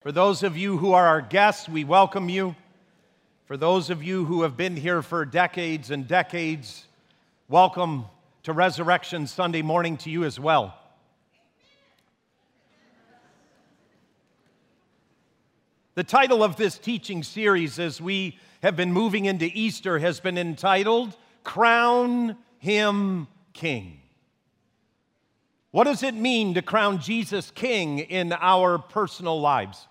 For those of you who are our guests, we welcome you. For those of you who have been here for decades and decades, welcome to Resurrection Sunday morning to you as well. The title of this teaching series, as we have been moving into Easter, has been entitled Crown Him King. What does it mean to crown Jesus King in our personal lives?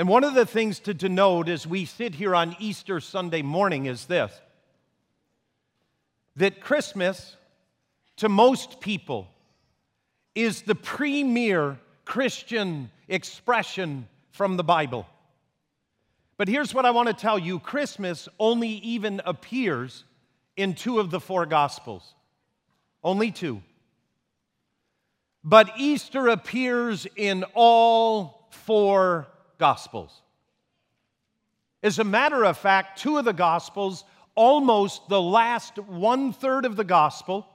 And one of the things to denote as we sit here on Easter Sunday morning is this that Christmas, to most people, is the premier Christian expression from the Bible. But here's what I want to tell you Christmas only even appears in two of the four Gospels. Only two. But Easter appears in all four Gospels. As a matter of fact, two of the Gospels, almost the last one third of the Gospel,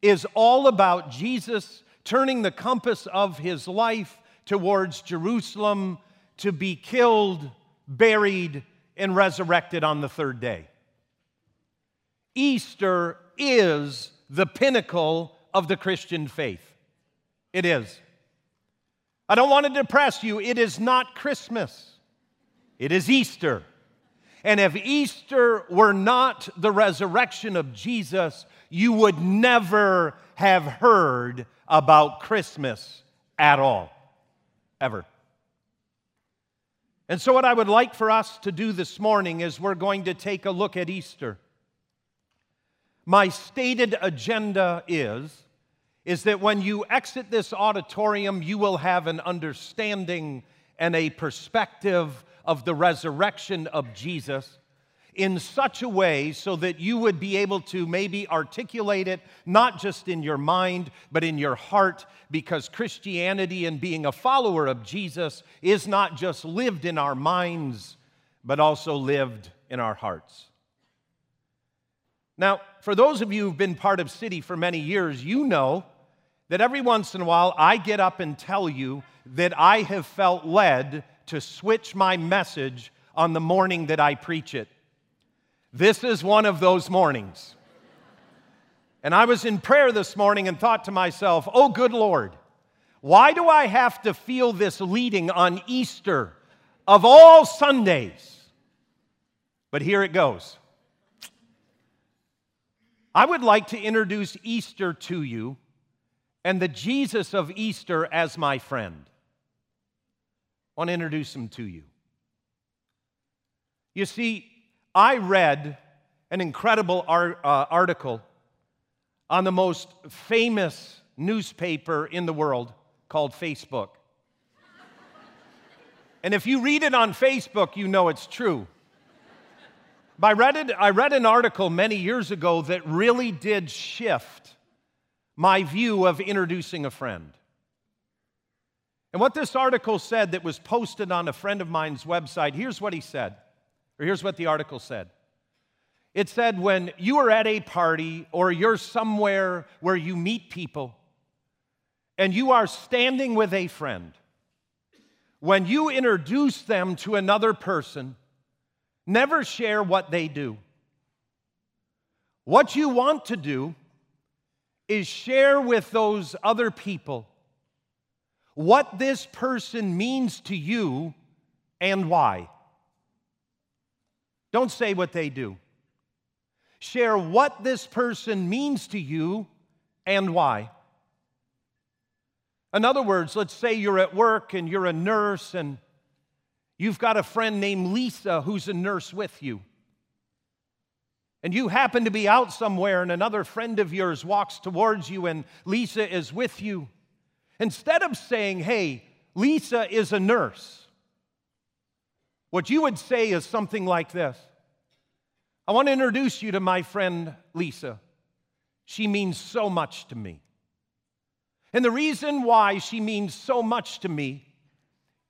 is all about Jesus turning the compass of his life towards Jerusalem to be killed, buried, and resurrected on the third day. Easter is the pinnacle of the Christian faith. It is. I don't want to depress you. It is not Christmas, it is Easter. And if Easter were not the resurrection of Jesus, you would never have heard about Christmas at all, ever. And so, what I would like for us to do this morning is we're going to take a look at Easter. My stated agenda is, is that when you exit this auditorium, you will have an understanding and a perspective of the resurrection of Jesus in such a way so that you would be able to maybe articulate it not just in your mind, but in your heart, because Christianity and being a follower of Jesus is not just lived in our minds, but also lived in our hearts. Now, for those of you who've been part of City for many years, you know that every once in a while I get up and tell you that I have felt led to switch my message on the morning that I preach it. This is one of those mornings. And I was in prayer this morning and thought to myself, oh, good Lord, why do I have to feel this leading on Easter of all Sundays? But here it goes. I would like to introduce Easter to you and the Jesus of Easter as my friend. I want to introduce him to you. You see, I read an incredible uh, article on the most famous newspaper in the world called Facebook. and if you read it on Facebook, you know it's true. I read, it, I read an article many years ago that really did shift my view of introducing a friend. And what this article said that was posted on a friend of mine's website, here's what he said, or here's what the article said. It said, when you are at a party or you're somewhere where you meet people and you are standing with a friend, when you introduce them to another person, never share what they do. What you want to do is share with those other people what this person means to you and why. Don't say what they do. Share what this person means to you and why. In other words, let's say you're at work and you're a nurse and you've got a friend named Lisa who's a nurse with you. And you happen to be out somewhere and another friend of yours walks towards you and Lisa is with you. Instead of saying, hey, Lisa is a nurse, what you would say is something like this I want to introduce you to my friend Lisa. She means so much to me. And the reason why she means so much to me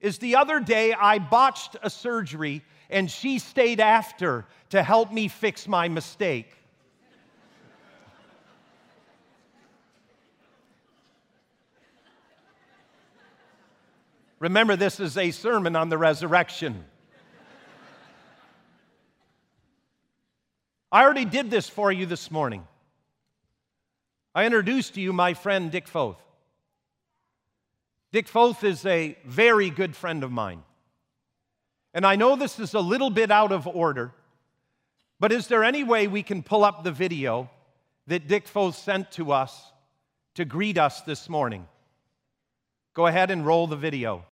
is the other day I botched a surgery and she stayed after to help me fix my mistake. Remember, this is a sermon on the resurrection. I already did this for you this morning. I introduced to you my friend Dick Foth. Dick Foth is a very good friend of mine. And I know this is a little bit out of order, but is there any way we can pull up the video that Dick Foth sent to us to greet us this morning? Go ahead and roll the video.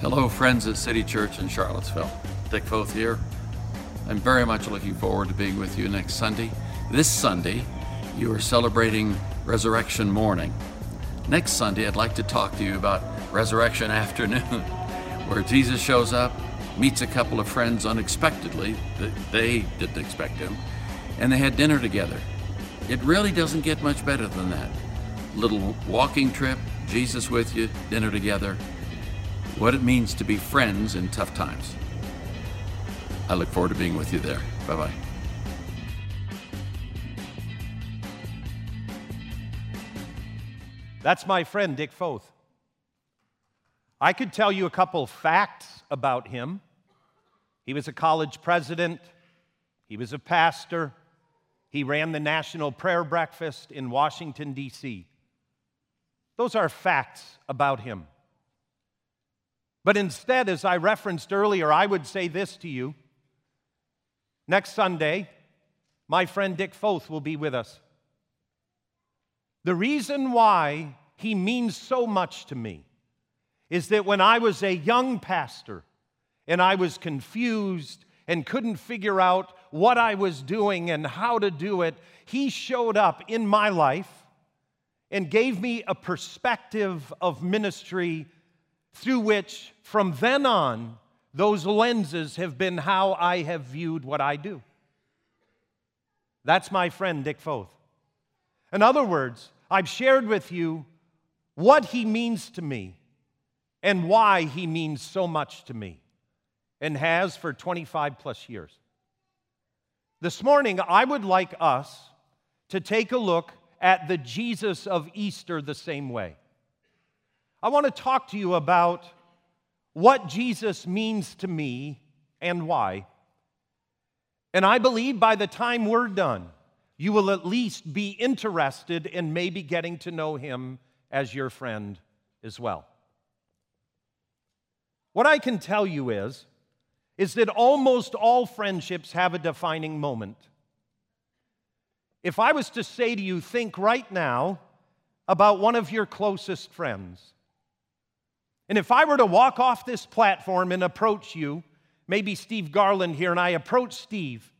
Hello, friends at City Church in Charlottesville. Dick Foth here. I'm very much looking forward to being with you next Sunday. This Sunday, you are celebrating Resurrection Morning. Next Sunday, I'd like to talk to you about Resurrection Afternoon, where Jesus shows up, meets a couple of friends unexpectedly, that they didn't expect him, and they had dinner together. It really doesn't get much better than that. Little walking trip, Jesus with you, dinner together. What it means to be friends in tough times. I look forward to being with you there. Bye bye. That's my friend, Dick Foth. I could tell you a couple facts about him. He was a college president, he was a pastor, he ran the National Prayer Breakfast in Washington, D.C. Those are facts about him. But instead, as I referenced earlier, I would say this to you. Next Sunday, my friend Dick Foth will be with us. The reason why he means so much to me is that when I was a young pastor and I was confused and couldn't figure out what I was doing and how to do it, he showed up in my life and gave me a perspective of ministry through which, from then on, those lenses have been how I have viewed what I do. That's my friend Dick Foth. In other words, I've shared with you what he means to me and why he means so much to me and has for 25 plus years. This morning, I would like us to take a look at the Jesus of Easter the same way. I want to talk to you about what Jesus means to me and why. And I believe by the time we're done, you will at least be interested in maybe getting to know him as your friend as well. What I can tell you is, is that almost all friendships have a defining moment. If I was to say to you, think right now about one of your closest friends, and if I were to walk off this platform and approach you, maybe Steve Garland here, and I approach Steve,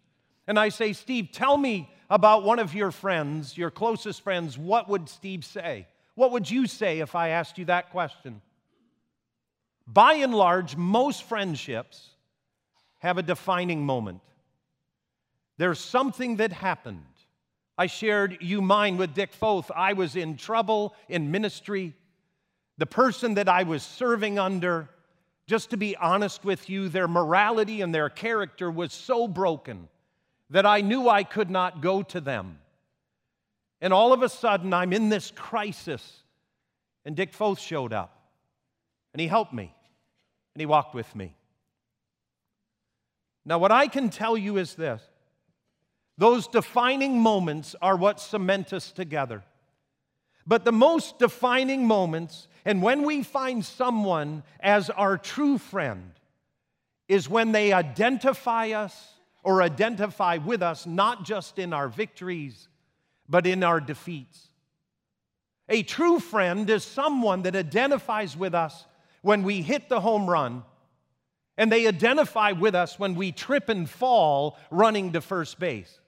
and I say, Steve, tell me about one of your friends, your closest friends, what would Steve say? What would you say if I asked you that question? By and large, most friendships have a defining moment. There's something that happened. I shared you mine with Dick Foth. I was in trouble in ministry. The person that I was serving under, just to be honest with you, their morality and their character was so broken that I knew I could not go to them. And all of a sudden, I'm in this crisis. And Dick Foth showed up. And he helped me. And he walked with me. Now, what I can tell you is this those defining moments are what cement us together. But the most defining moments, and when we find someone as our true friend, is when they identify us or identify with us, not just in our victories, but in our defeats. A true friend is someone that identifies with us when we hit the home run, and they identify with us when we trip and fall running to first base.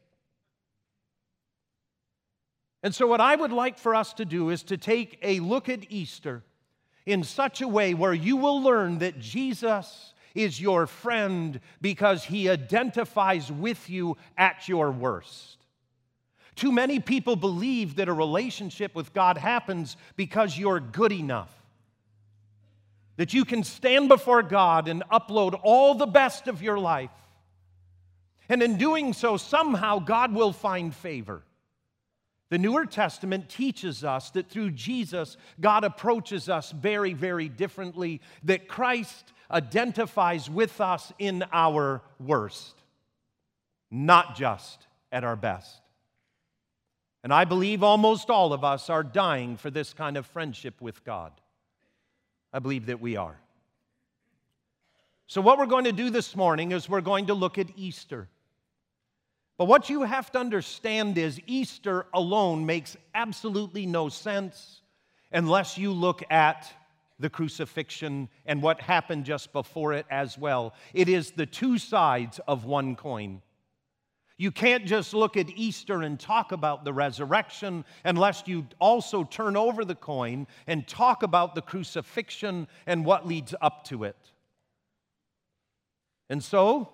And so, what I would like for us to do is to take a look at Easter in such a way where you will learn that Jesus is your friend because he identifies with you at your worst. Too many people believe that a relationship with God happens because you're good enough. That you can stand before God and upload all the best of your life. And in doing so, somehow God will find favor The Newer Testament teaches us that through Jesus, God approaches us very, very differently, that Christ identifies with us in our worst, not just at our best. And I believe almost all of us are dying for this kind of friendship with God. I believe that we are. So, what we're going to do this morning is we're going to look at Easter. But what you have to understand is Easter alone makes absolutely no sense unless you look at the crucifixion and what happened just before it as well. It is the two sides of one coin. You can't just look at Easter and talk about the resurrection unless you also turn over the coin and talk about the crucifixion and what leads up to it. And so,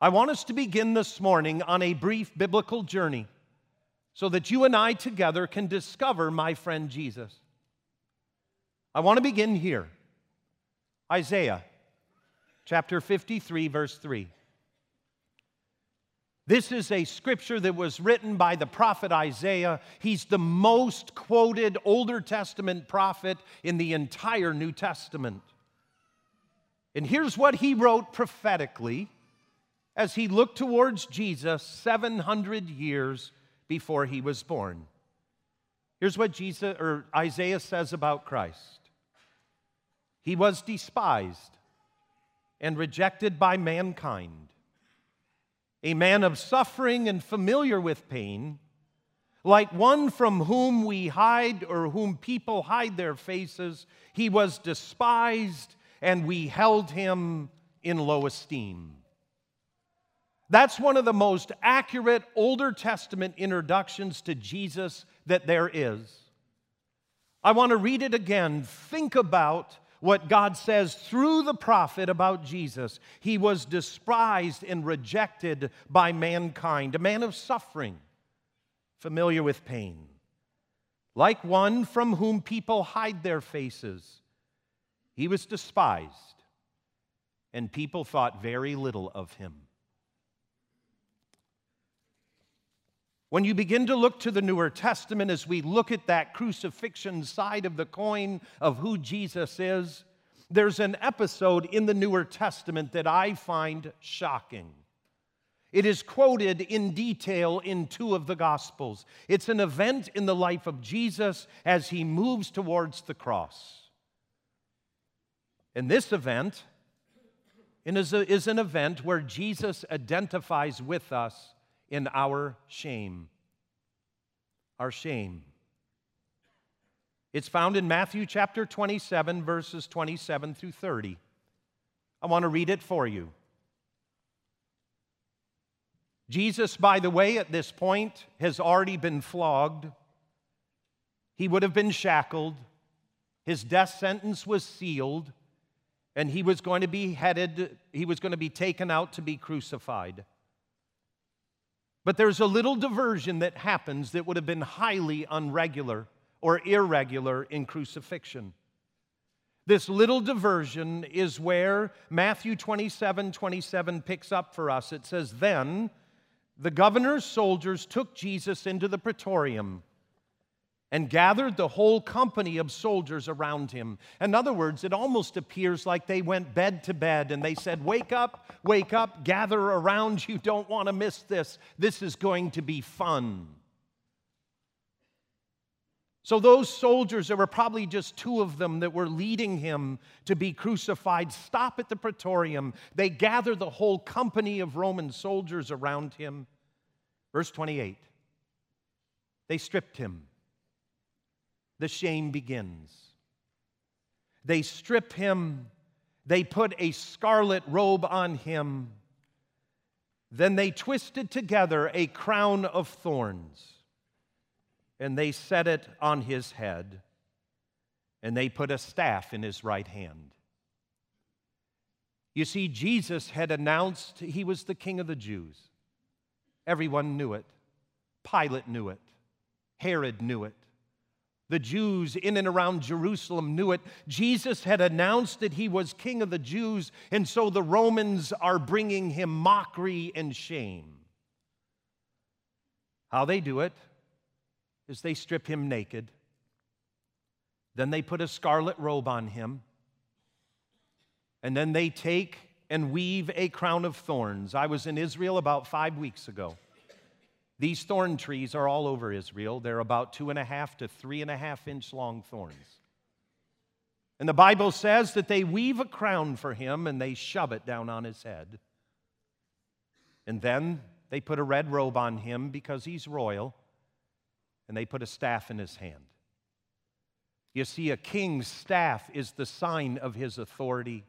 I want us to begin this morning on a brief biblical journey so that you and I together can discover my friend Jesus. I want to begin here. Isaiah chapter 53, verse 3. This is a scripture that was written by the prophet Isaiah. He's the most quoted Older Testament prophet in the entire New Testament. And here's what he wrote prophetically as he looked towards Jesus 700 years before he was born. Here's what Jesus or Isaiah says about Christ. He was despised and rejected by mankind, a man of suffering and familiar with pain, like one from whom we hide or whom people hide their faces. He was despised and we held him in low esteem. That's one of the most accurate Older Testament introductions to Jesus that there is. I want to read it again. Think about what God says through the prophet about Jesus. He was despised and rejected by mankind, a man of suffering, familiar with pain, like one from whom people hide their faces. He was despised, and people thought very little of him. When you begin to look to the Newer Testament, as we look at that crucifixion side of the coin of who Jesus is, there's an episode in the Newer Testament that I find shocking. It is quoted in detail in two of the Gospels. It's an event in the life of Jesus as he moves towards the cross. And this event is an event where Jesus identifies with us in our shame. Our shame. It's found in Matthew chapter 27, verses 27 through 30. I want to read it for you. Jesus, by the way, at this point has already been flogged. He would have been shackled. His death sentence was sealed, and he was going to be headed, he was going to be taken out to be crucified. But there's a little diversion that happens that would have been highly unregular or irregular in crucifixion. This little diversion is where Matthew 27 27 picks up for us. It says, Then the governor's soldiers took Jesus into the praetorium and gathered the whole company of soldiers around him. In other words, it almost appears like they went bed to bed and they said, Wake up, wake up, gather around. You don't want to miss this. This is going to be fun. So, those soldiers, there were probably just two of them that were leading him to be crucified, stop at the praetorium. They gather the whole company of Roman soldiers around him. Verse 28 they stripped him the shame begins. They strip him, they put a scarlet robe on him, then they twisted together a crown of thorns, and they set it on his head, and they put a staff in his right hand. You see, Jesus had announced he was the king of the Jews. Everyone knew it. Pilate knew it. Herod knew it. The Jews in and around Jerusalem knew it. Jesus had announced that he was king of the Jews, and so the Romans are bringing him mockery and shame. How they do it is they strip him naked. Then they put a scarlet robe on him. And then they take and weave a crown of thorns. I was in Israel about five weeks ago. These thorn trees are all over Israel. They're about two and a half to three and a half inch long thorns. And the Bible says that they weave a crown for him and they shove it down on his head. And then they put a red robe on him because he's royal, and they put a staff in his hand. You see, a king's staff is the sign of his authority.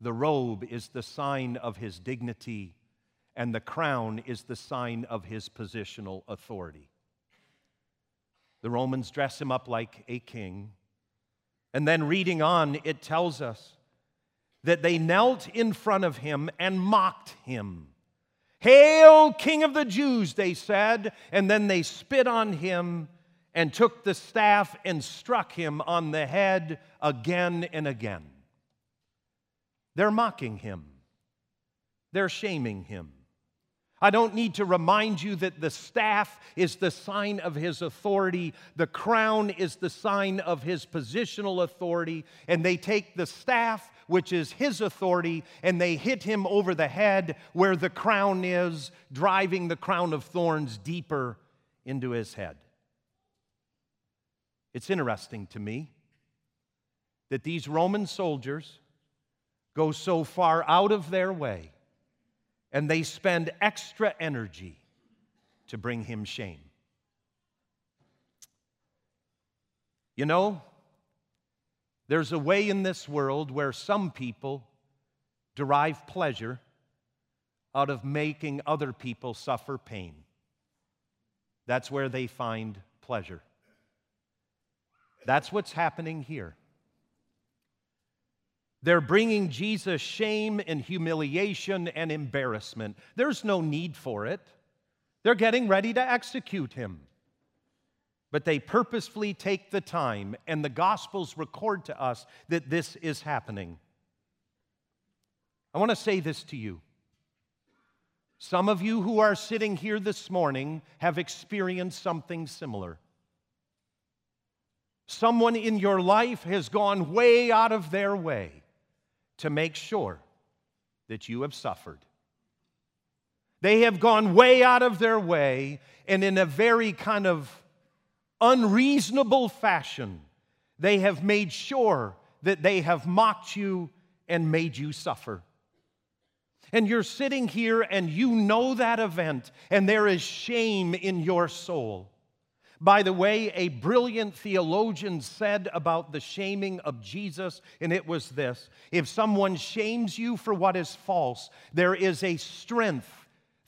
The robe is the sign of his dignity, and the crown is the sign of his positional authority. The Romans dress him up like a king. And then reading on, it tells us that they knelt in front of him and mocked him. Hail, King of the Jews, they said. And then they spit on him and took the staff and struck him on the head again and again. They're mocking him, they're shaming him. I don't need to remind you that the staff is the sign of his authority, the crown is the sign of his positional authority, and they take the staff, which is his authority, and they hit him over the head where the crown is, driving the crown of thorns deeper into his head. It's interesting to me that these Roman soldiers go so far out of their way and they spend extra energy to bring him shame. You know, there's a way in this world where some people derive pleasure out of making other people suffer pain. That's where they find pleasure. That's what's happening here. They're bringing Jesus shame and humiliation and embarrassment. There's no need for it. They're getting ready to execute him. But they purposefully take the time, and the Gospels record to us that this is happening. I want to say this to you. Some of you who are sitting here this morning have experienced something similar. Someone in your life has gone way out of their way to make sure that you have suffered. They have gone way out of their way and in a very kind of unreasonable fashion, they have made sure that they have mocked you and made you suffer. And you're sitting here and you know that event, and there is shame in your soul. By the way, a brilliant theologian said about the shaming of Jesus, and it was this if someone shames you for what is false, there is a strength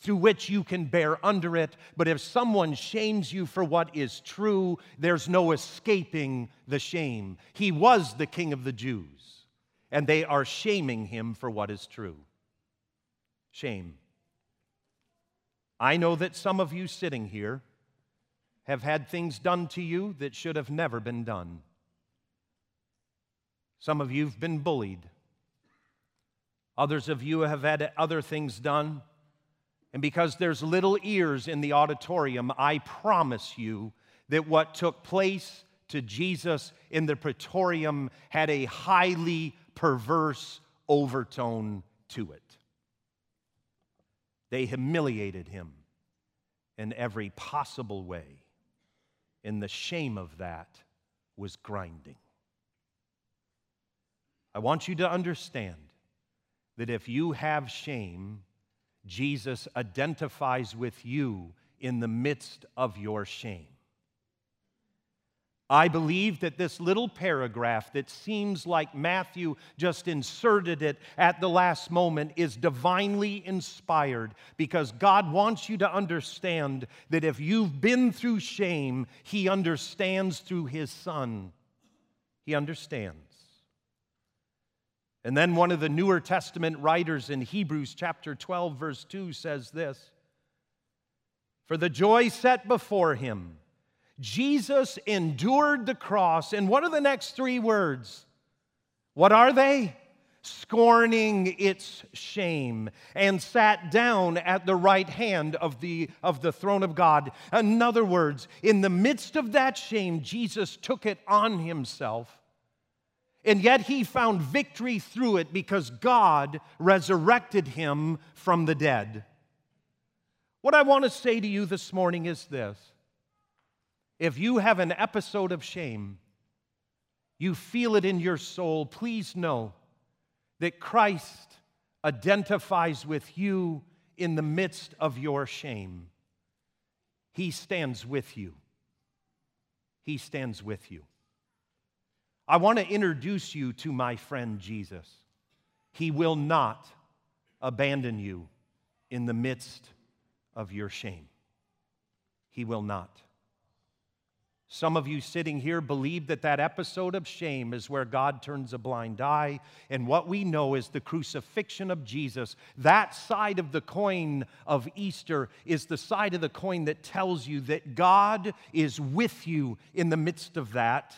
through which you can bear under it. But if someone shames you for what is true, there's no escaping the shame. He was the king of the Jews, and they are shaming him for what is true. Shame. I know that some of you sitting here have had things done to you that should have never been done. Some of you have been bullied. Others of you have had other things done. And because there's little ears in the auditorium, I promise you that what took place to Jesus in the praetorium had a highly perverse overtone to it. They humiliated him in every possible way and the shame of that was grinding. I want you to understand that if you have shame, Jesus identifies with you in the midst of your shame. I believe that this little paragraph that seems like Matthew just inserted it at the last moment is divinely inspired because God wants you to understand that if you've been through shame, He understands through His Son. He understands. And then one of the Newer Testament writers in Hebrews chapter 12, verse 2 says this For the joy set before him, Jesus endured the cross. And what are the next three words? What are they? scorning its shame, and sat down at the right hand of the, of the throne of God. In other words, in the midst of that shame, Jesus took it on himself. And yet he found victory through it because God resurrected him from the dead. What I want to say to you this morning is this if you have an episode of shame, you feel it in your soul, please know that Christ identifies with you in the midst of your shame. He stands with you. He stands with you. I want to introduce you to my friend Jesus. He will not abandon you in the midst of your shame. He will not. Some of you sitting here believe that that episode of shame is where God turns a blind eye. And what we know is the crucifixion of Jesus. That side of the coin of Easter is the side of the coin that tells you that God is with you in the midst of that.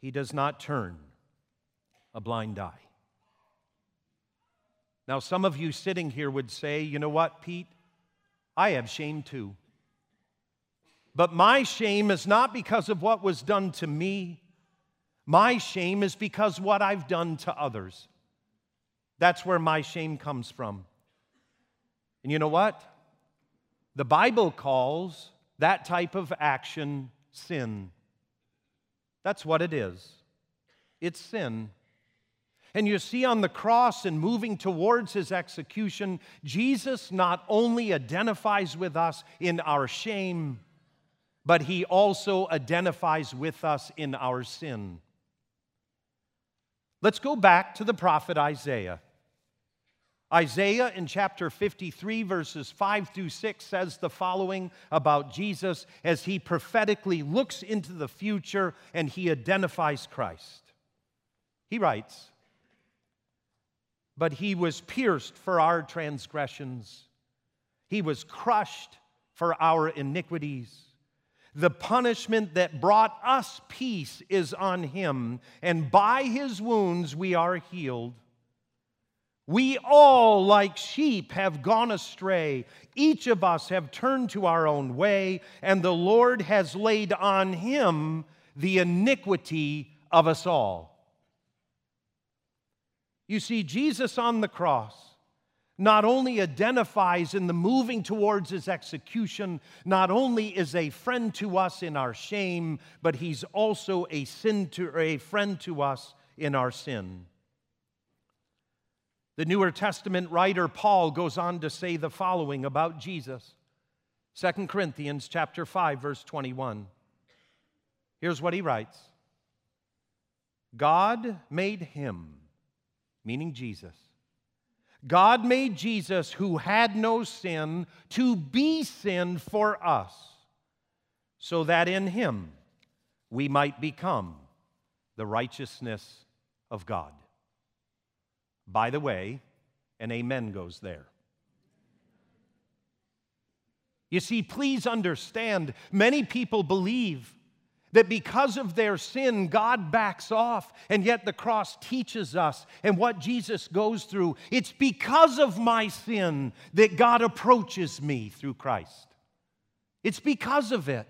He does not turn a blind eye. Now, some of you sitting here would say, you know what, Pete? I have shame too. But my shame is not because of what was done to me. My shame is because what I've done to others. That's where my shame comes from. And you know what? The Bible calls that type of action sin. That's what it is. It's sin. And you see on the cross and moving towards his execution, Jesus not only identifies with us in our shame, but he also identifies with us in our sin. Let's go back to the prophet Isaiah. Isaiah in chapter 53, verses 5 through 6, says the following about Jesus as he prophetically looks into the future and he identifies Christ. He writes, But he was pierced for our transgressions, he was crushed for our iniquities. The punishment that brought us peace is on him, and by his wounds we are healed. We all, like sheep, have gone astray. Each of us have turned to our own way, and the Lord has laid on him the iniquity of us all. You see, Jesus on the cross not only identifies in the moving towards his execution, not only is a friend to us in our shame, but he's also a, sin to, a friend to us in our sin. The Newer Testament writer Paul goes on to say the following about Jesus. 2 Corinthians chapter 5 verse 21. Here's what he writes. God made him, meaning Jesus, God made Jesus, who had no sin, to be sin for us, so that in him we might become the righteousness of God. By the way, an amen goes there. You see, please understand, many people believe that because of their sin, God backs off, and yet the cross teaches us and what Jesus goes through. It's because of my sin that God approaches me through Christ. It's because of it.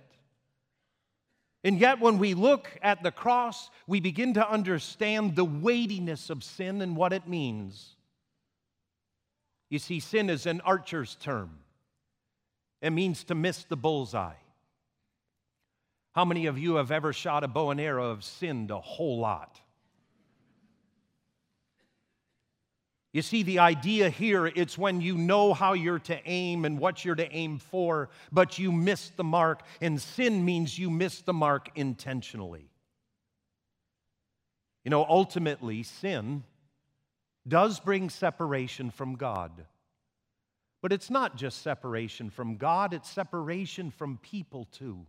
And yet, when we look at the cross, we begin to understand the weightiness of sin and what it means. You see, sin is an archer's term, it means to miss the bullseye. How many of you have ever shot a bow and arrow have sinned a whole lot? You see, the idea here, it's when you know how you're to aim and what you're to aim for, but you miss the mark. And sin means you miss the mark intentionally. You know, ultimately, sin does bring separation from God. But it's not just separation from God, it's separation from people too.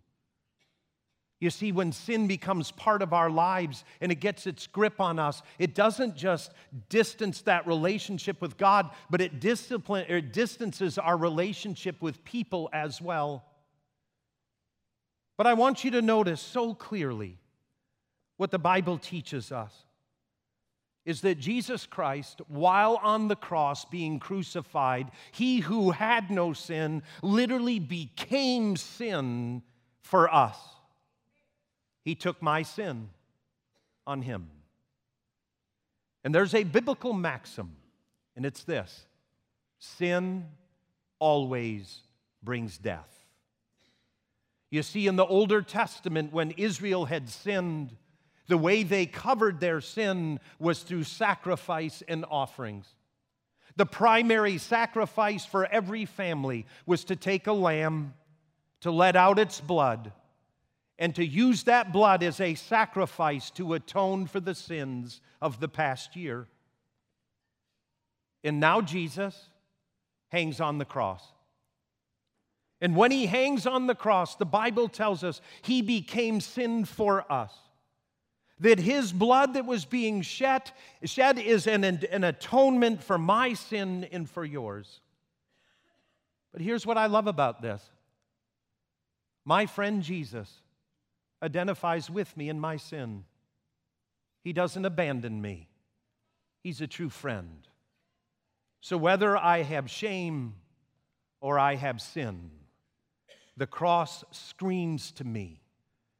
You see, when sin becomes part of our lives and it gets its grip on us, it doesn't just distance that relationship with God, but it, discipline, it distances our relationship with people as well. But I want you to notice so clearly what the Bible teaches us. is that Jesus Christ, while on the cross being crucified, he who had no sin literally became sin for us. He took my sin on him. And there's a biblical maxim, and it's this sin always brings death. You see, in the Older Testament, when Israel had sinned, the way they covered their sin was through sacrifice and offerings. The primary sacrifice for every family was to take a lamb, to let out its blood, and to use that blood as a sacrifice to atone for the sins of the past year. And now Jesus hangs on the cross. And when he hangs on the cross, the Bible tells us he became sin for us. That his blood that was being shed, shed is an, an atonement for my sin and for yours. But here's what I love about this my friend Jesus identifies with me in my sin. He doesn't abandon me, He's a true friend. So whether I have shame or I have sin, the cross screams to me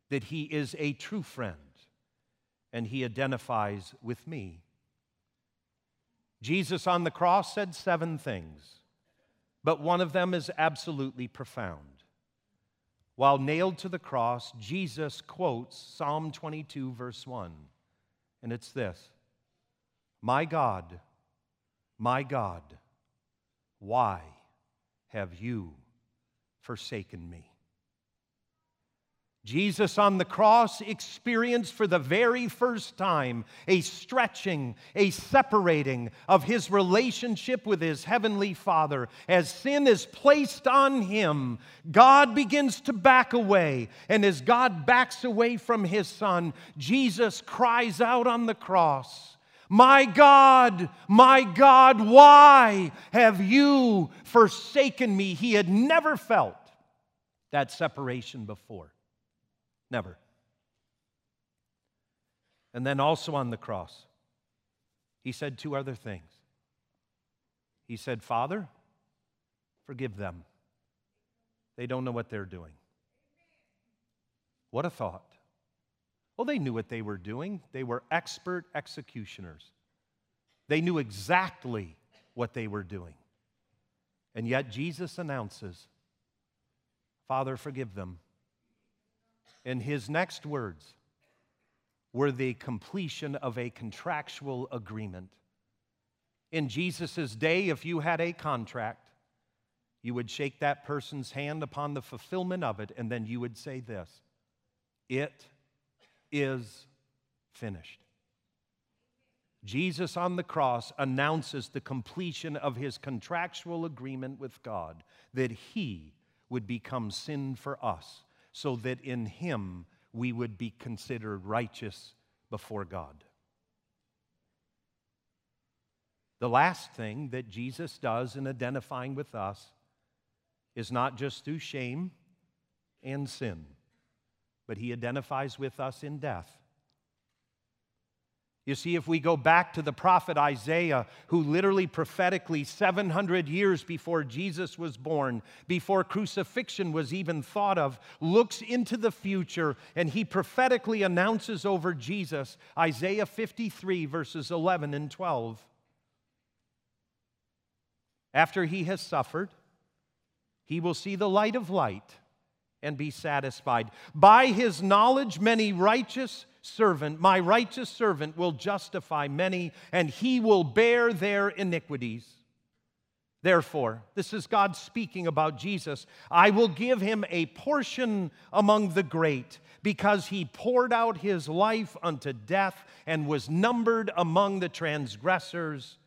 that He is a true friend and He identifies with me. Jesus on the cross said seven things, but one of them is absolutely profound. While nailed to the cross, Jesus quotes Psalm 22, verse 1, and it's this My God, my God, why have you forsaken me? Jesus on the cross experienced for the very first time a stretching, a separating of his relationship with his heavenly Father. As sin is placed on him, God begins to back away. And as God backs away from his Son, Jesus cries out on the cross. My God, my God, why have you forsaken me? He had never felt that separation before. Never. And then also on the cross, he said two other things. He said, Father, forgive them. They don't know what they're doing. What a thought. Well, they knew what they were doing. They were expert executioners. They knew exactly what they were doing. And yet Jesus announces, Father, forgive them. And his next words were the completion of a contractual agreement. In Jesus' day, if you had a contract, you would shake that person's hand upon the fulfillment of it, and then you would say this It is finished. Jesus on the cross announces the completion of his contractual agreement with God that he would become sin for us so that in him we would be considered righteous before God. The last thing that Jesus does in identifying with us is not just through shame and sin, but he identifies with us in death. You see, if we go back to the prophet Isaiah, who literally prophetically 700 years before Jesus was born, before crucifixion was even thought of, looks into the future and he prophetically announces over Jesus, Isaiah 53, verses 11 and 12. After he has suffered, he will see the light of light and be satisfied. By his knowledge, many righteous servant, my righteous servant, will justify many, and he will bear their iniquities. Therefore, this is God speaking about Jesus. I will give him a portion among the great because he poured out his life unto death and was numbered among the transgressors.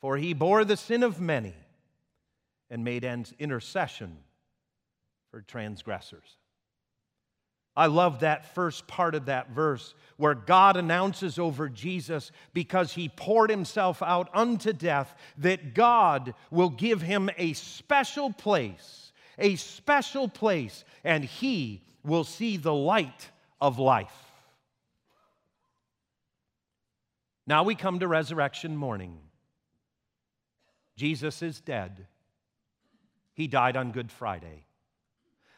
For he bore the sin of many and made intercession for transgressors. I love that first part of that verse where God announces over Jesus because he poured himself out unto death that God will give him a special place, a special place, and he will see the light of life. Now we come to resurrection morning. Jesus is dead. He died on Good Friday.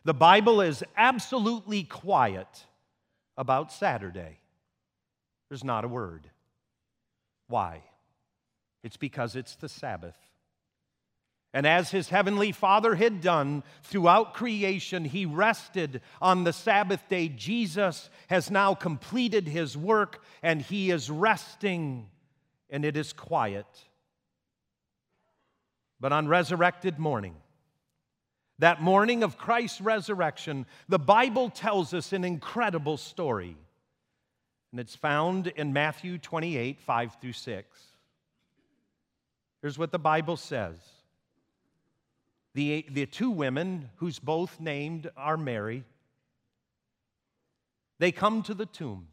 The Bible is absolutely quiet about Saturday. There's not a word. Why? It's because it's the Sabbath. And as his heavenly Father had done throughout creation, he rested on the Sabbath day. Jesus has now completed his work and he is resting, and it is quiet. But on resurrected morning, that morning of Christ's resurrection, the Bible tells us an incredible story. And it's found in Matthew 28 5 through 6. Here's what the Bible says the, the two women, whose both named are Mary, they come to the tomb.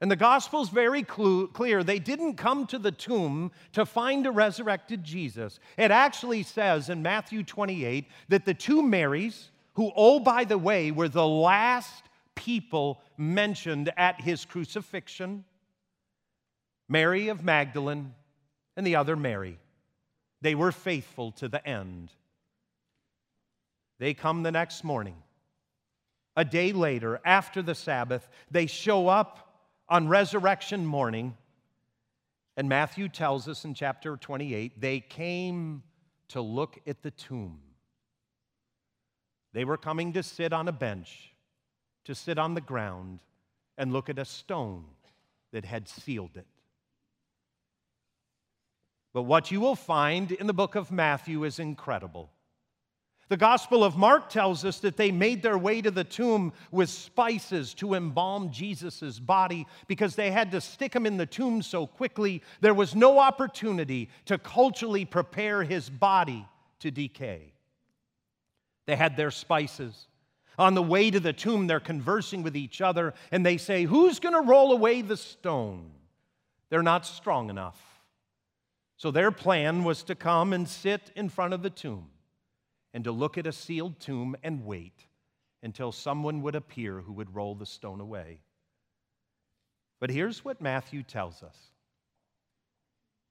And the gospel's very clear. They didn't come to the tomb to find a resurrected Jesus. It actually says in Matthew 28 that the two Marys, who, oh, by the way, were the last people mentioned at his crucifixion Mary of Magdalene and the other Mary. They were faithful to the end. They come the next morning. A day later, after the Sabbath, they show up on resurrection morning. And Matthew tells us in chapter 28 they came to look at the tomb. They were coming to sit on a bench, to sit on the ground, and look at a stone that had sealed it. But what you will find in the book of Matthew is incredible. The Gospel of Mark tells us that they made their way to the tomb with spices to embalm Jesus' body because they had to stick him in the tomb so quickly, there was no opportunity to culturally prepare his body to decay. They had their spices. On the way to the tomb, they're conversing with each other and they say, Who's going to roll away the stone? They're not strong enough. So their plan was to come and sit in front of the tomb and to look at a sealed tomb and wait until someone would appear who would roll the stone away. But here's what Matthew tells us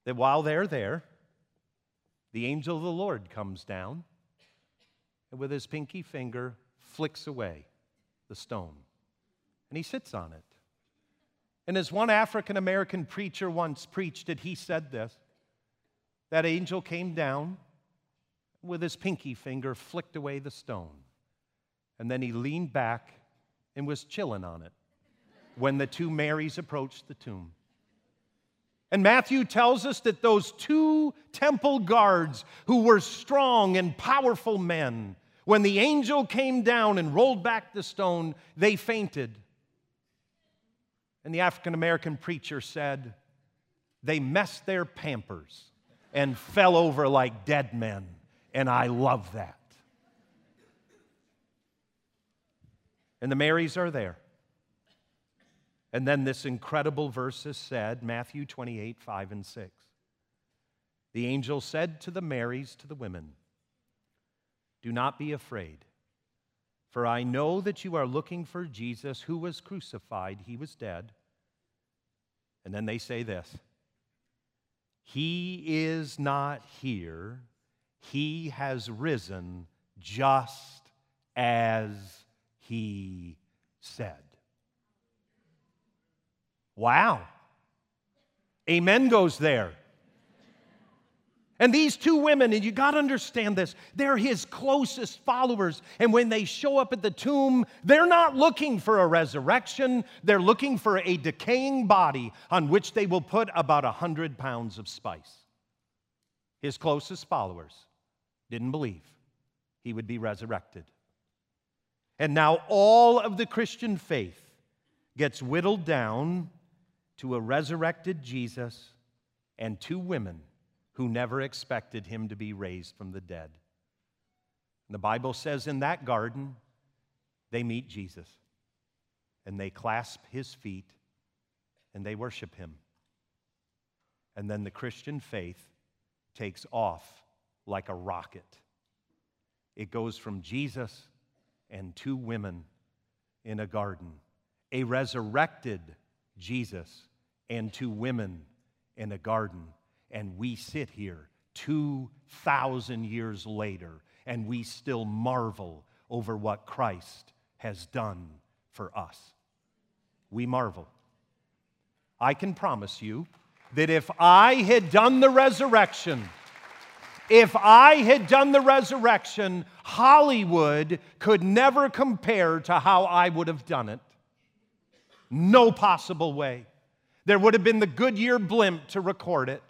that while they're there, the angel of the Lord comes down and with his pinky finger flicks away the stone. And he sits on it. And as one African American preacher once preached it, he said this that angel came down with his pinky finger, flicked away the stone. And then he leaned back and was chilling on it when the two Marys approached the tomb. And Matthew tells us that those two temple guards, who were strong and powerful men, when the angel came down and rolled back the stone, they fainted. And the African American preacher said, they messed their pampers and fell over like dead men. And I love that. And the Marys are there. And then this incredible verse is said Matthew 28 5 and 6. The angel said to the Marys, to the women, Do not be afraid, for I know that you are looking for Jesus who was crucified. He was dead. And then they say this he is not here. He has risen just as he said. Wow. Amen goes there. And these two women, and you got to understand this, they're his closest followers. And when they show up at the tomb, they're not looking for a resurrection, they're looking for a decaying body on which they will put about a hundred pounds of spice. His closest followers didn't believe he would be resurrected. And now all of the Christian faith gets whittled down to a resurrected Jesus and two women who never expected him to be raised from the dead. And the Bible says in that garden, they meet Jesus and they clasp his feet and they worship him. And then the Christian faith takes off like a rocket. It goes from Jesus and two women in a garden, a resurrected Jesus and two women in a garden. And we sit here 2,000 years later and we still marvel over what Christ has done for us. We marvel. I can promise you that if I had done the resurrection, if I had done the resurrection, Hollywood could never compare to how I would have done it. No possible way. There would have been the Goodyear blimp to record it.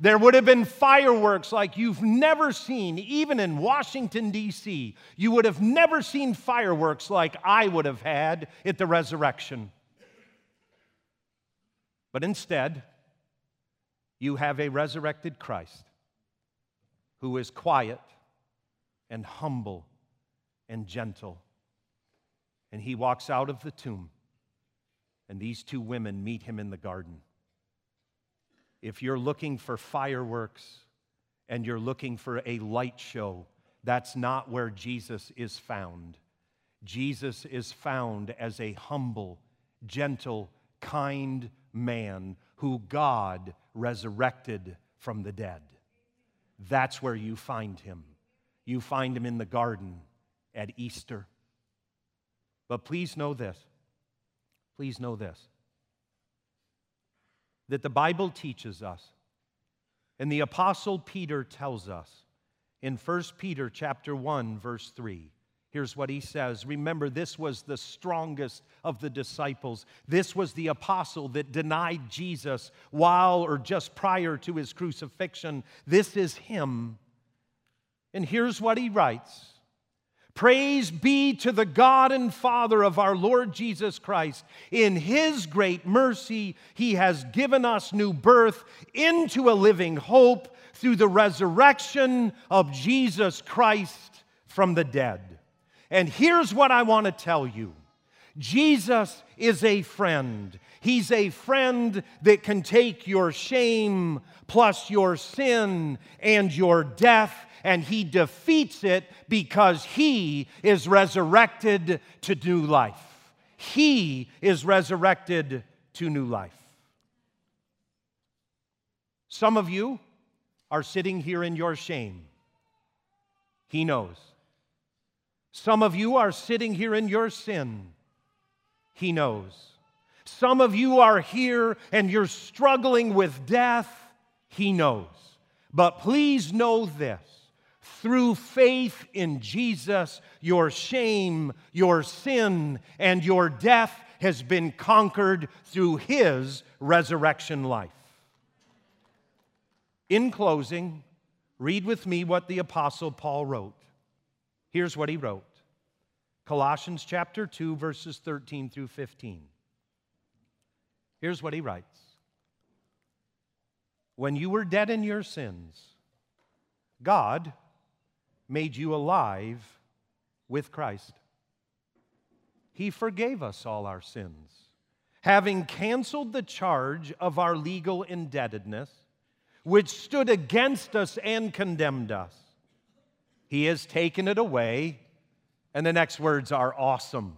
There would have been fireworks like you've never seen, even in Washington, D.C. You would have never seen fireworks like I would have had at the resurrection. But instead, you have a resurrected Christ who is quiet and humble and gentle. And he walks out of the tomb, and these two women meet him in the garden. If you're looking for fireworks and you're looking for a light show, that's not where Jesus is found. Jesus is found as a humble, gentle, kind man who God resurrected from the dead. That's where you find him. You find him in the garden at Easter. But please know this. Please know this. That the Bible teaches us, and the apostle Peter tells us in 1 Peter chapter 1 verse 3 Here's what he says Remember, this was the strongest of the disciples. This was the apostle that denied Jesus while or just prior to his crucifixion. This is him. And here's what he writes Praise be to the God and Father of our Lord Jesus Christ. In his great mercy, he has given us new birth into a living hope through the resurrection of Jesus Christ from the dead and here's what I want to tell you Jesus is a friend. He's a friend that can take your shame plus your sin and your death, and He defeats it because He is resurrected to new life. He is resurrected to new life. Some of you are sitting here in your shame. He knows. Some of you are sitting here in your sin. He knows. Some of you are here and you're struggling with death. He knows. But please know this through faith in Jesus, your shame, your sin, and your death has been conquered through his resurrection life. In closing, read with me what the Apostle Paul wrote. Here's what he wrote Colossians chapter 2, verses 13 through 15. Here's what he writes When you were dead in your sins, God made you alive with Christ. He forgave us all our sins, having canceled the charge of our legal indebtedness, which stood against us and condemned us. He has taken it away. And the next words are awesome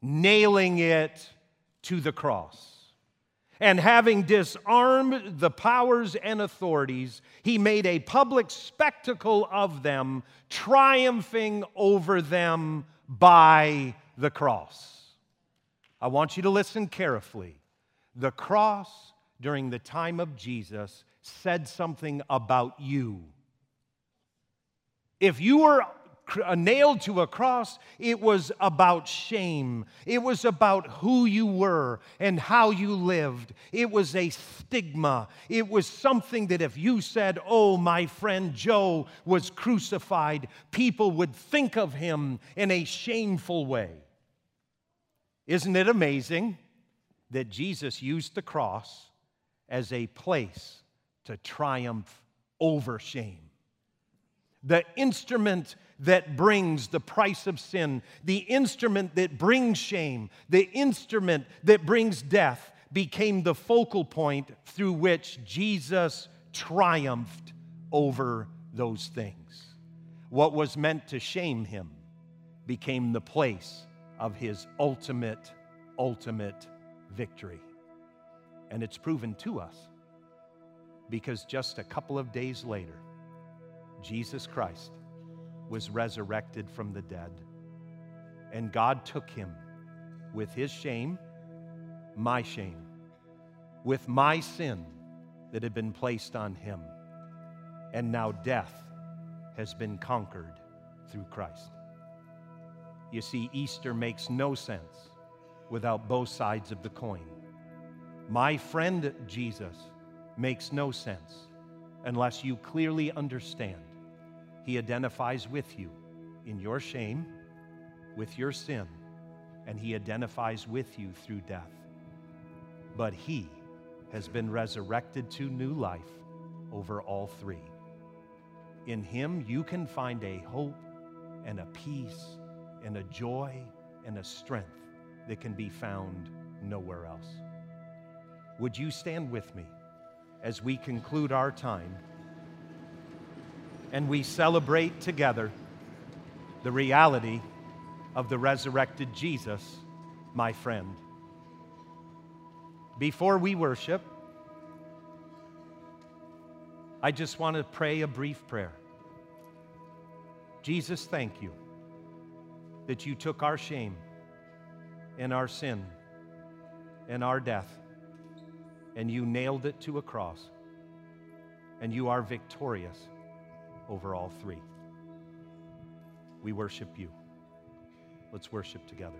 nailing it to the cross. And having disarmed the powers and authorities, he made a public spectacle of them, triumphing over them by the cross. I want you to listen carefully. The cross during the time of Jesus said something about you if you were uh, nailed to a cross, it was about shame. It was about who you were and how you lived. It was a stigma. It was something that if you said, Oh, my friend Joe was crucified, people would think of him in a shameful way. Isn't it amazing that Jesus used the cross as a place to triumph over shame? The instrument that brings the price of sin, the instrument that brings shame, the instrument that brings death, became the focal point through which Jesus triumphed over those things. What was meant to shame him became the place of his ultimate, ultimate victory. And it's proven to us because just a couple of days later, Jesus Christ was resurrected from the dead. And God took him with his shame, my shame, with my sin that had been placed on him. And now death has been conquered through Christ. You see, Easter makes no sense without both sides of the coin. My friend Jesus makes no sense unless you clearly understand he identifies with you in your shame, with your sin, and he identifies with you through death. But he has been resurrected to new life over all three. In him, you can find a hope and a peace and a joy and a strength that can be found nowhere else. Would you stand with me as we conclude our time and we celebrate together the reality of the resurrected Jesus, my friend? Before we worship, I just want to pray a brief prayer. Jesus, thank you that you took our shame and our sin and our death and you nailed it to a cross. And you are victorious over all three. We worship you. Let's worship together.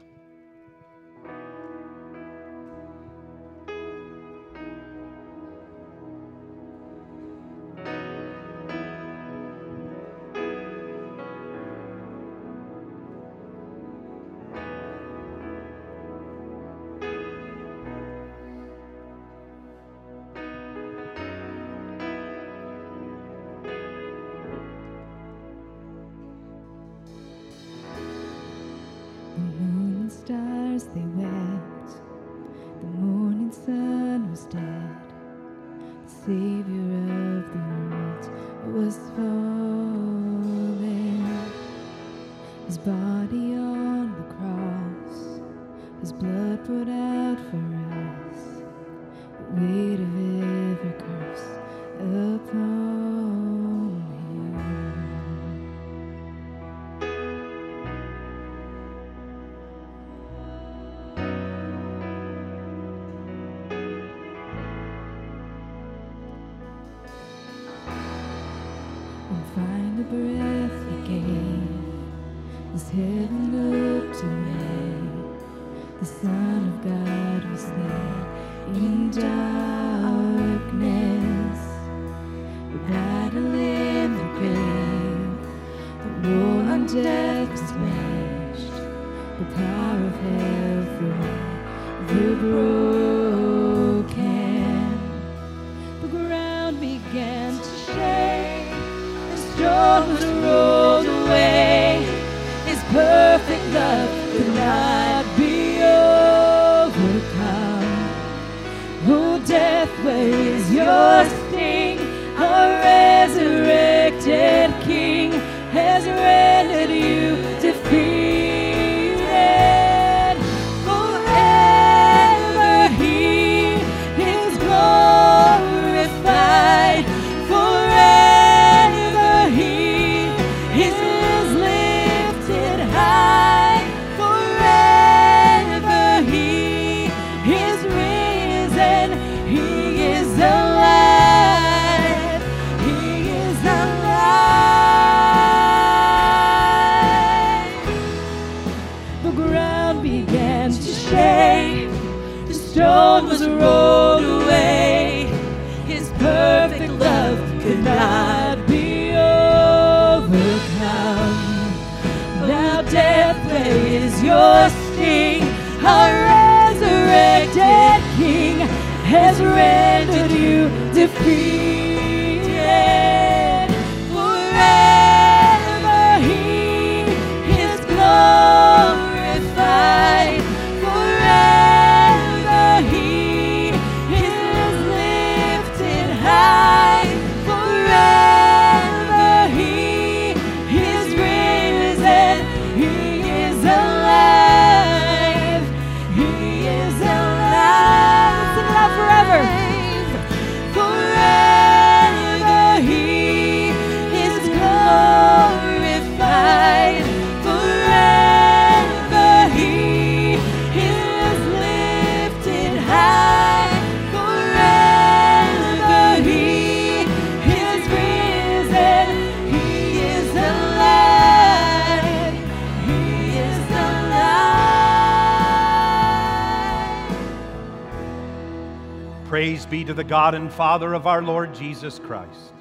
The God and Father of our Lord Jesus Christ.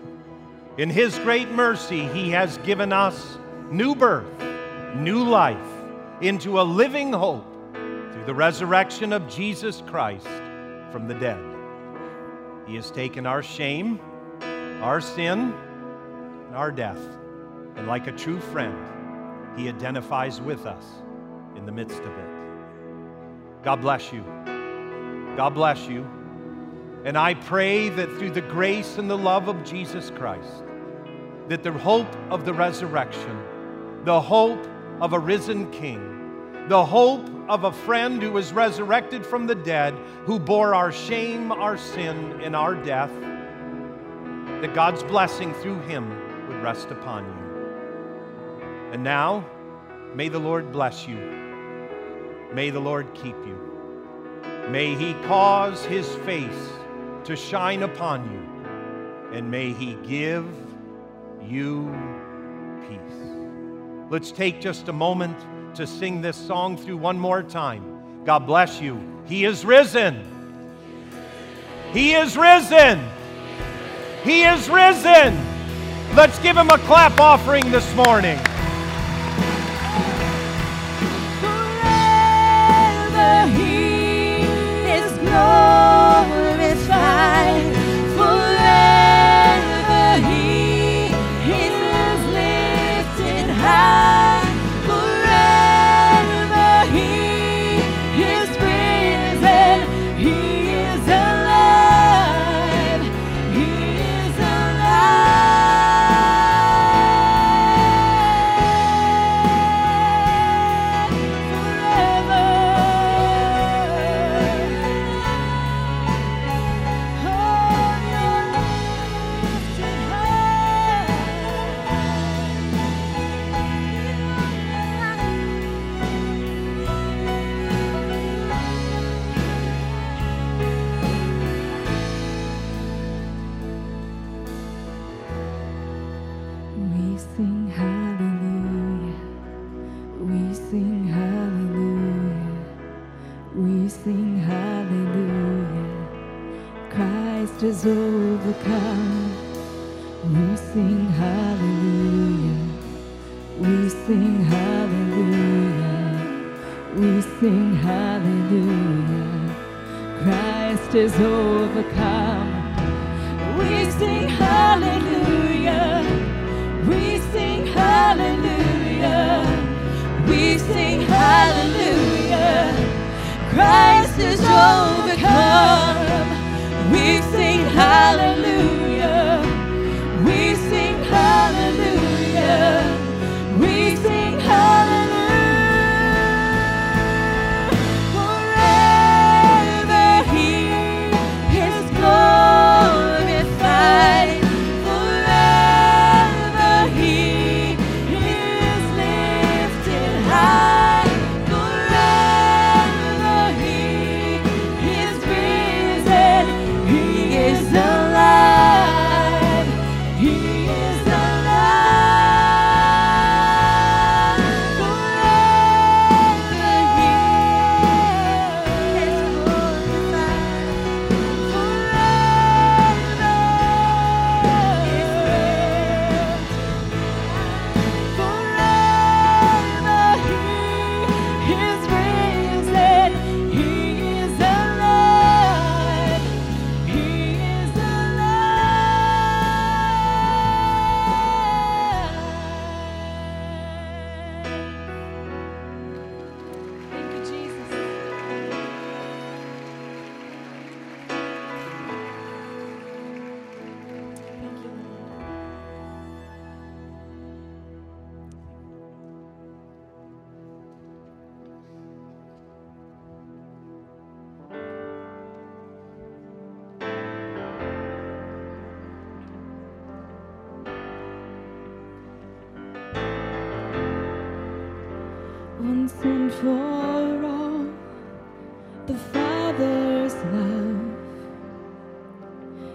In His great mercy, He has given us new birth, new life into a living hope through the resurrection of Jesus Christ from the dead. He has taken our shame, our sin, and our death, and like a true friend, He identifies with us in the midst of it. God bless you. God bless you. And I pray that through the grace and the love of Jesus Christ, that the hope of the resurrection, the hope of a risen King, the hope of a friend who was resurrected from the dead, who bore our shame, our sin, and our death, that God's blessing through him would rest upon you. And now, may the Lord bless you. May the Lord keep you. May he cause his face to shine upon you, and may he give you peace. Let's take just a moment to sing this song through one more time. God bless you. He is risen. He is risen. He is risen. Let's give him a clap offering this morning. Forever he is. Forever Christ is overcome. We sing hallelujah. We sing hallelujah. We sing hallelujah. Christ is overcome. We sing hallelujah.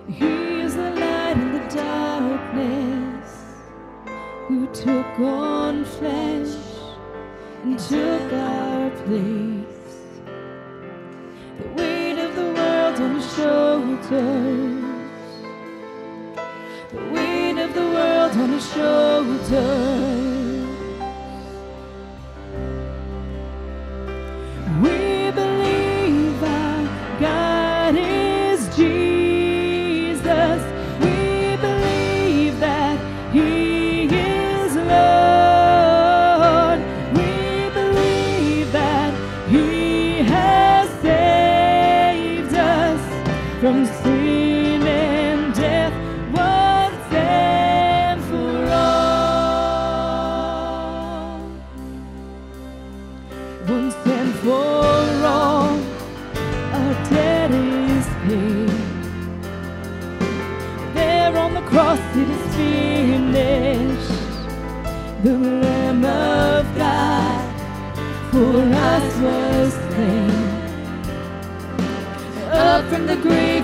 He is the light in the darkness who took on flesh and took our place. The weight of the world on his shoulders. The weight of the world on his shoulders.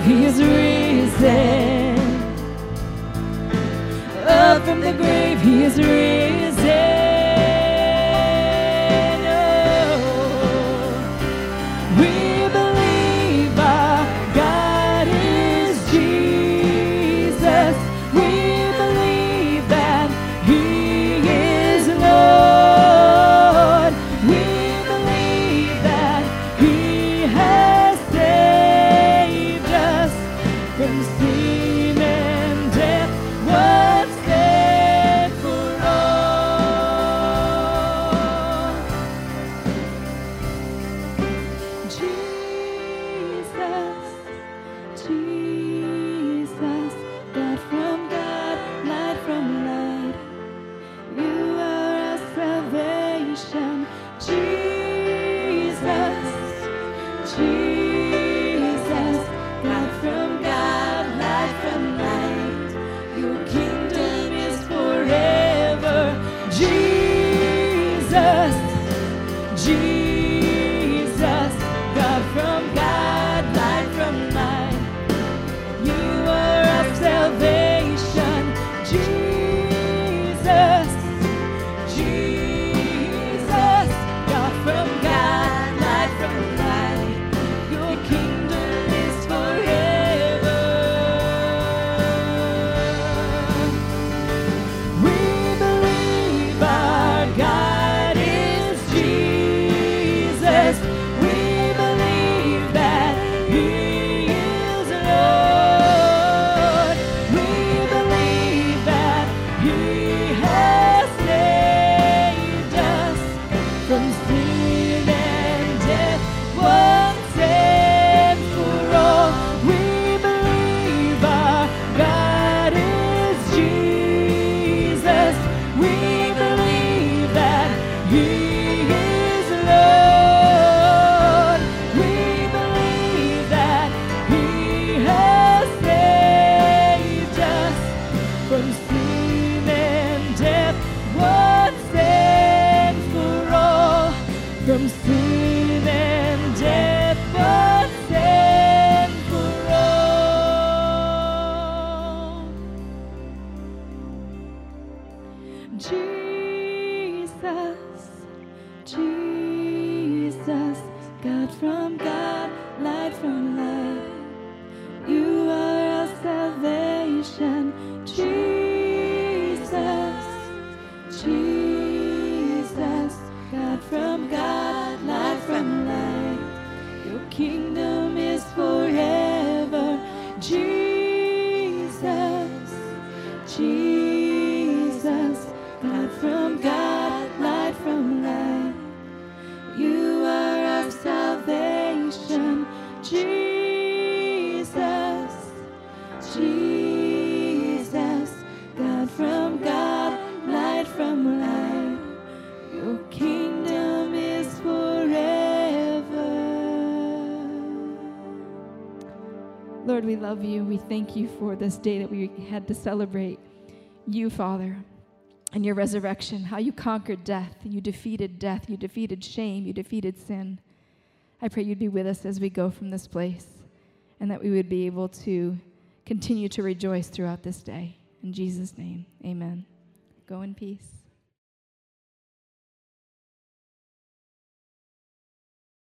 He is risen. Up from the grave, He is risen. love you. We thank you for this day that we had to celebrate you, Father, and your resurrection, how you conquered death. You defeated death. You defeated shame. You defeated sin. I pray you'd be with us as we go from this place and that we would be able to continue to rejoice throughout this day. In Jesus' name, amen. Go in peace.